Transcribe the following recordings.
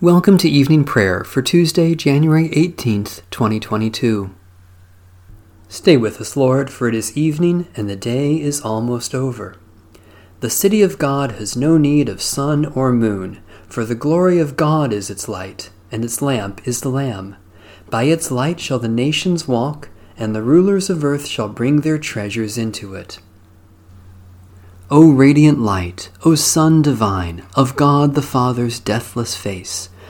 Welcome to evening prayer for Tuesday, January 18th, 2022. Stay with us, Lord, for it is evening and the day is almost over. The city of God has no need of sun or moon, for the glory of God is its light, and its lamp is the Lamb. By its light shall the nations walk, and the rulers of earth shall bring their treasures into it. O radiant light, O Sun divine, of God the Father's deathless face,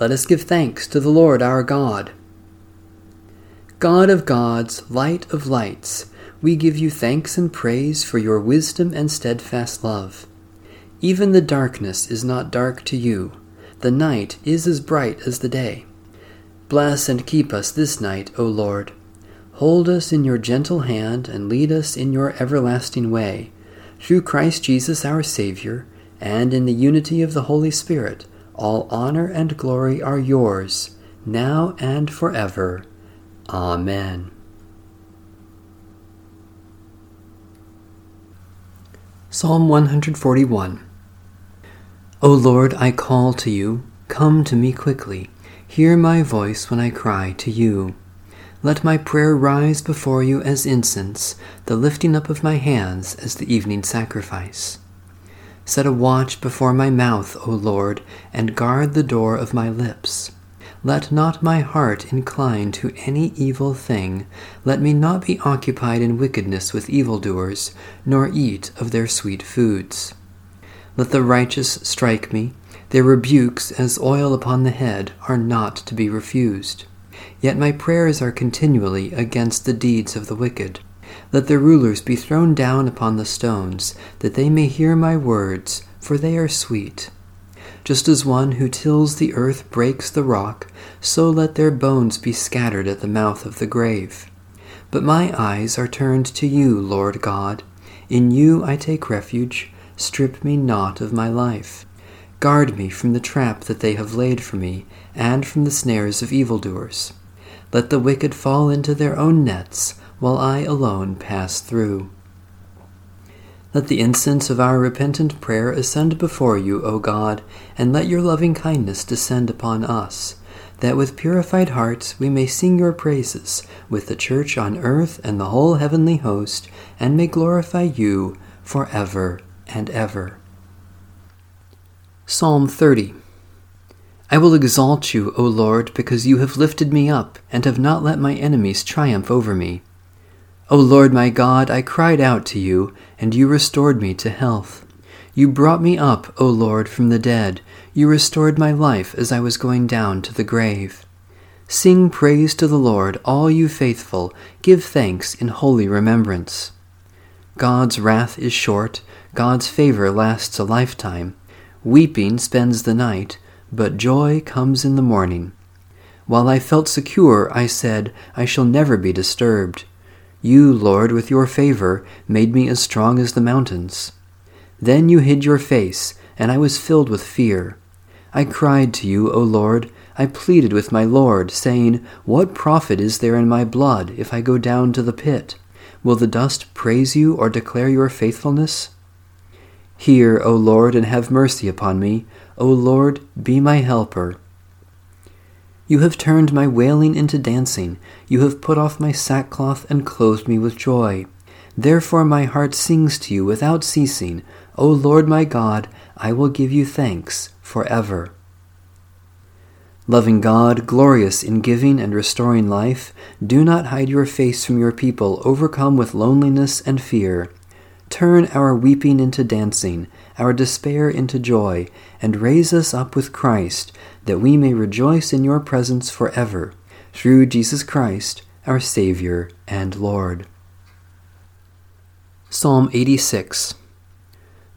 Let us give thanks to the Lord our God. God of gods, light of lights, we give you thanks and praise for your wisdom and steadfast love. Even the darkness is not dark to you, the night is as bright as the day. Bless and keep us this night, O Lord. Hold us in your gentle hand and lead us in your everlasting way through Christ Jesus our Savior, and in the unity of the Holy Spirit, all honor and glory are yours, now and forever. Amen. Psalm 141 O Lord, I call to you, come to me quickly. Hear my voice when I cry to you. Let my prayer rise before you as incense, the lifting up of my hands as the evening sacrifice. Set a watch before my mouth, O Lord, and guard the door of my lips. Let not my heart incline to any evil thing. Let me not be occupied in wickedness with evildoers, nor eat of their sweet foods. Let the righteous strike me. Their rebukes, as oil upon the head, are not to be refused. Yet my prayers are continually against the deeds of the wicked. Let the rulers be thrown down upon the stones, that they may hear my words, for they are sweet. Just as one who tills the earth breaks the rock, so let their bones be scattered at the mouth of the grave. But my eyes are turned to you, Lord God. In you I take refuge. Strip me not of my life. Guard me from the trap that they have laid for me, and from the snares of evildoers. Let the wicked fall into their own nets, while I alone pass through. Let the incense of our repentant prayer ascend before you, O God, and let your loving kindness descend upon us, that with purified hearts we may sing your praises with the church on earth and the whole heavenly host, and may glorify you for ever and ever. Psalm 30 I will exalt you, O Lord, because you have lifted me up, and have not let my enemies triumph over me. O Lord my God, I cried out to you, and you restored me to health. You brought me up, O Lord, from the dead. You restored my life as I was going down to the grave. Sing praise to the Lord, all you faithful. Give thanks in holy remembrance. God's wrath is short, God's favor lasts a lifetime. Weeping spends the night, but joy comes in the morning. While I felt secure, I said, I shall never be disturbed. You, Lord, with your favor, made me as strong as the mountains. Then you hid your face, and I was filled with fear. I cried to you, O Lord. I pleaded with my Lord, saying, What profit is there in my blood if I go down to the pit? Will the dust praise you or declare your faithfulness? Hear, O Lord, and have mercy upon me. O Lord, be my helper. You have turned my wailing into dancing. You have put off my sackcloth and clothed me with joy. Therefore my heart sings to you without ceasing. O Lord my God, I will give you thanks forever. Loving God, glorious in giving and restoring life, do not hide your face from your people overcome with loneliness and fear. Turn our weeping into dancing, our despair into joy, and raise us up with Christ, that we may rejoice in your presence forever, through Jesus Christ, our Savior and Lord. Psalm 86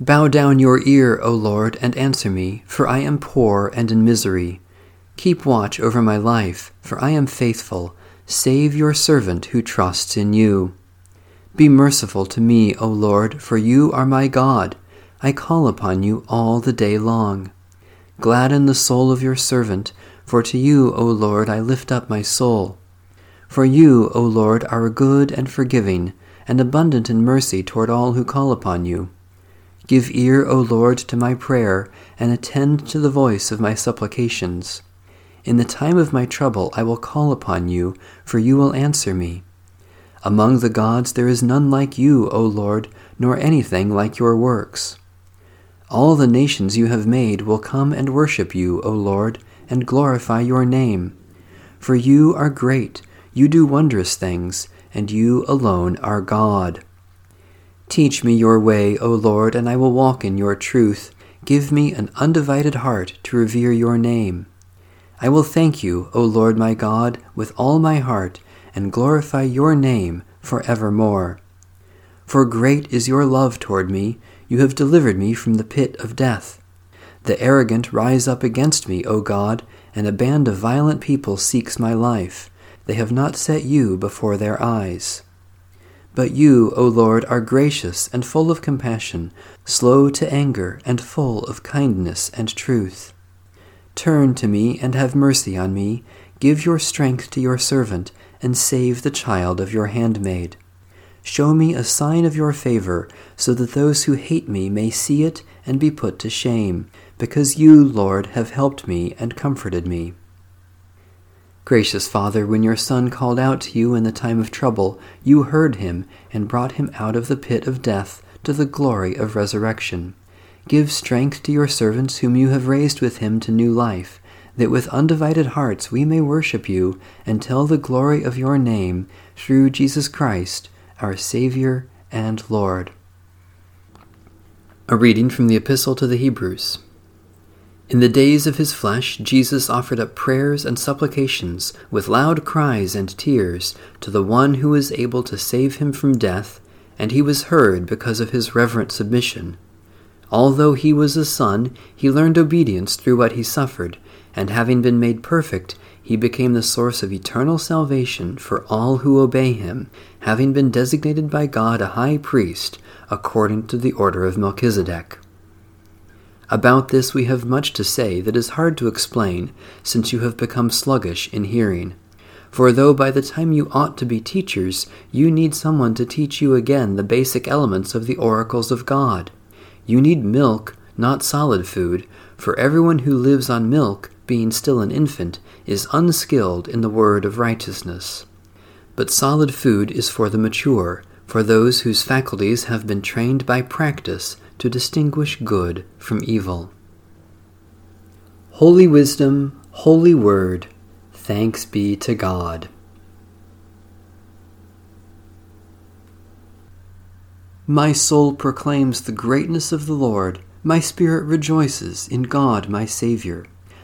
Bow down your ear, O Lord, and answer me, for I am poor and in misery. Keep watch over my life, for I am faithful. Save your servant who trusts in you. Be merciful to me, O Lord, for you are my God. I call upon you all the day long. Gladden the soul of your servant, for to you, O Lord, I lift up my soul. For you, O Lord, are good and forgiving, and abundant in mercy toward all who call upon you. Give ear, O Lord, to my prayer, and attend to the voice of my supplications. In the time of my trouble I will call upon you, for you will answer me. Among the gods there is none like you, O Lord, nor anything like your works. All the nations you have made will come and worship you, O Lord, and glorify your name. For you are great, you do wondrous things, and you alone are God. Teach me your way, O Lord, and I will walk in your truth. Give me an undivided heart to revere your name. I will thank you, O Lord my God, with all my heart, and glorify your name for evermore. For great is your love toward me, you have delivered me from the pit of death. The arrogant rise up against me, O God, and a band of violent people seeks my life. They have not set you before their eyes. But you, O Lord, are gracious and full of compassion, slow to anger, and full of kindness and truth. Turn to me and have mercy on me. Give your strength to your servant, and save the child of your handmaid. Show me a sign of your favor, so that those who hate me may see it and be put to shame, because you, Lord, have helped me and comforted me. Gracious Father, when your Son called out to you in the time of trouble, you heard him and brought him out of the pit of death to the glory of resurrection. Give strength to your servants whom you have raised with him to new life, that with undivided hearts we may worship you and tell the glory of your name through Jesus Christ, our Savior and Lord. A reading from the Epistle to the Hebrews. In the days of his flesh, Jesus offered up prayers and supplications with loud cries and tears to the one who was able to save him from death, and he was heard because of his reverent submission. Although he was a son, he learned obedience through what he suffered, and having been made perfect, he became the source of eternal salvation for all who obey him, having been designated by God a high priest according to the order of Melchizedek. About this we have much to say that is hard to explain, since you have become sluggish in hearing. For though by the time you ought to be teachers, you need someone to teach you again the basic elements of the oracles of God. You need milk, not solid food, for everyone who lives on milk, being still an infant, is unskilled in the word of righteousness. But solid food is for the mature, for those whose faculties have been trained by practice to distinguish good from evil. Holy Wisdom, Holy Word, thanks be to God. My soul proclaims the greatness of the Lord. My spirit rejoices in God my Saviour.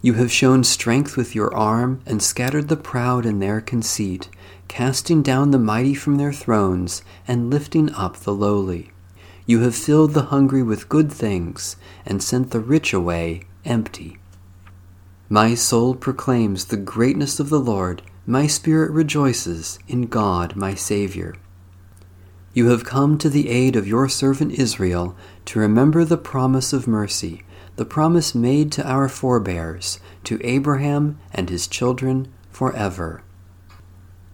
You have shown strength with your arm and scattered the proud in their conceit, casting down the mighty from their thrones and lifting up the lowly. You have filled the hungry with good things, and sent the rich away empty. My soul proclaims the greatness of the Lord, my spirit rejoices in God my Saviour. You have come to the aid of your servant Israel to remember the promise of mercy, the promise made to our forebears, to Abraham and his children forever.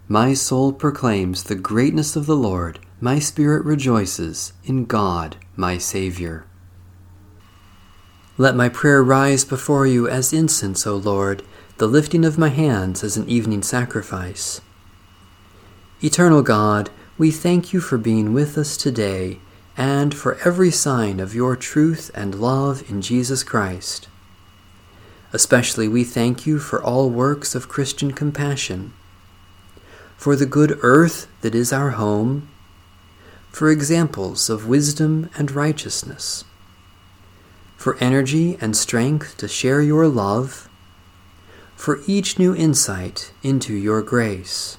My soul proclaims the greatness of the Lord, my spirit rejoices in God, my Saviour. Let my prayer rise before you as incense, O Lord, the lifting of my hands as an evening sacrifice. Eternal God, we thank you for being with us today and for every sign of your truth and love in Jesus Christ. Especially we thank you for all works of Christian compassion for the good earth that is our home, for examples of wisdom and righteousness, for energy and strength to share your love, for each new insight into your grace.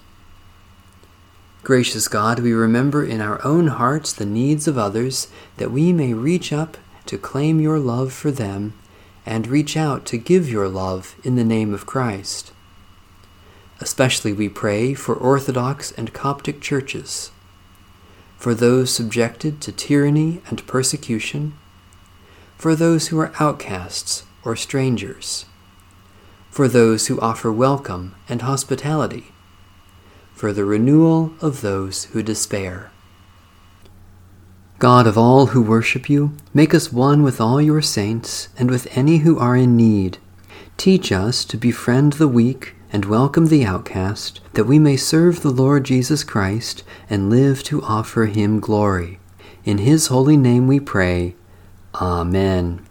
Gracious God, we remember in our own hearts the needs of others that we may reach up to claim your love for them and reach out to give your love in the name of Christ. Especially we pray for Orthodox and Coptic churches, for those subjected to tyranny and persecution, for those who are outcasts or strangers, for those who offer welcome and hospitality, for the renewal of those who despair. God of all who worship you, make us one with all your saints and with any who are in need. Teach us to befriend the weak and welcome the outcast, that we may serve the Lord Jesus Christ and live to offer him glory. In his holy name we pray. Amen.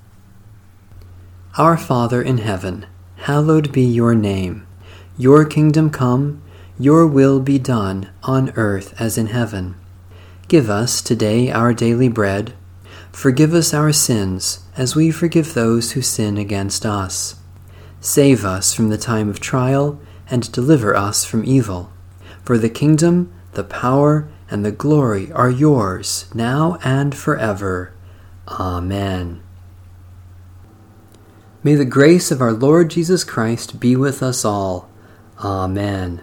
Our Father in heaven, hallowed be your name. Your kingdom come, your will be done on earth as in heaven. Give us today our daily bread. Forgive us our sins, as we forgive those who sin against us. Save us from the time of trial, and deliver us from evil. For the kingdom, the power, and the glory are yours, now and forever. Amen. May the grace of our Lord Jesus Christ be with us all. Amen.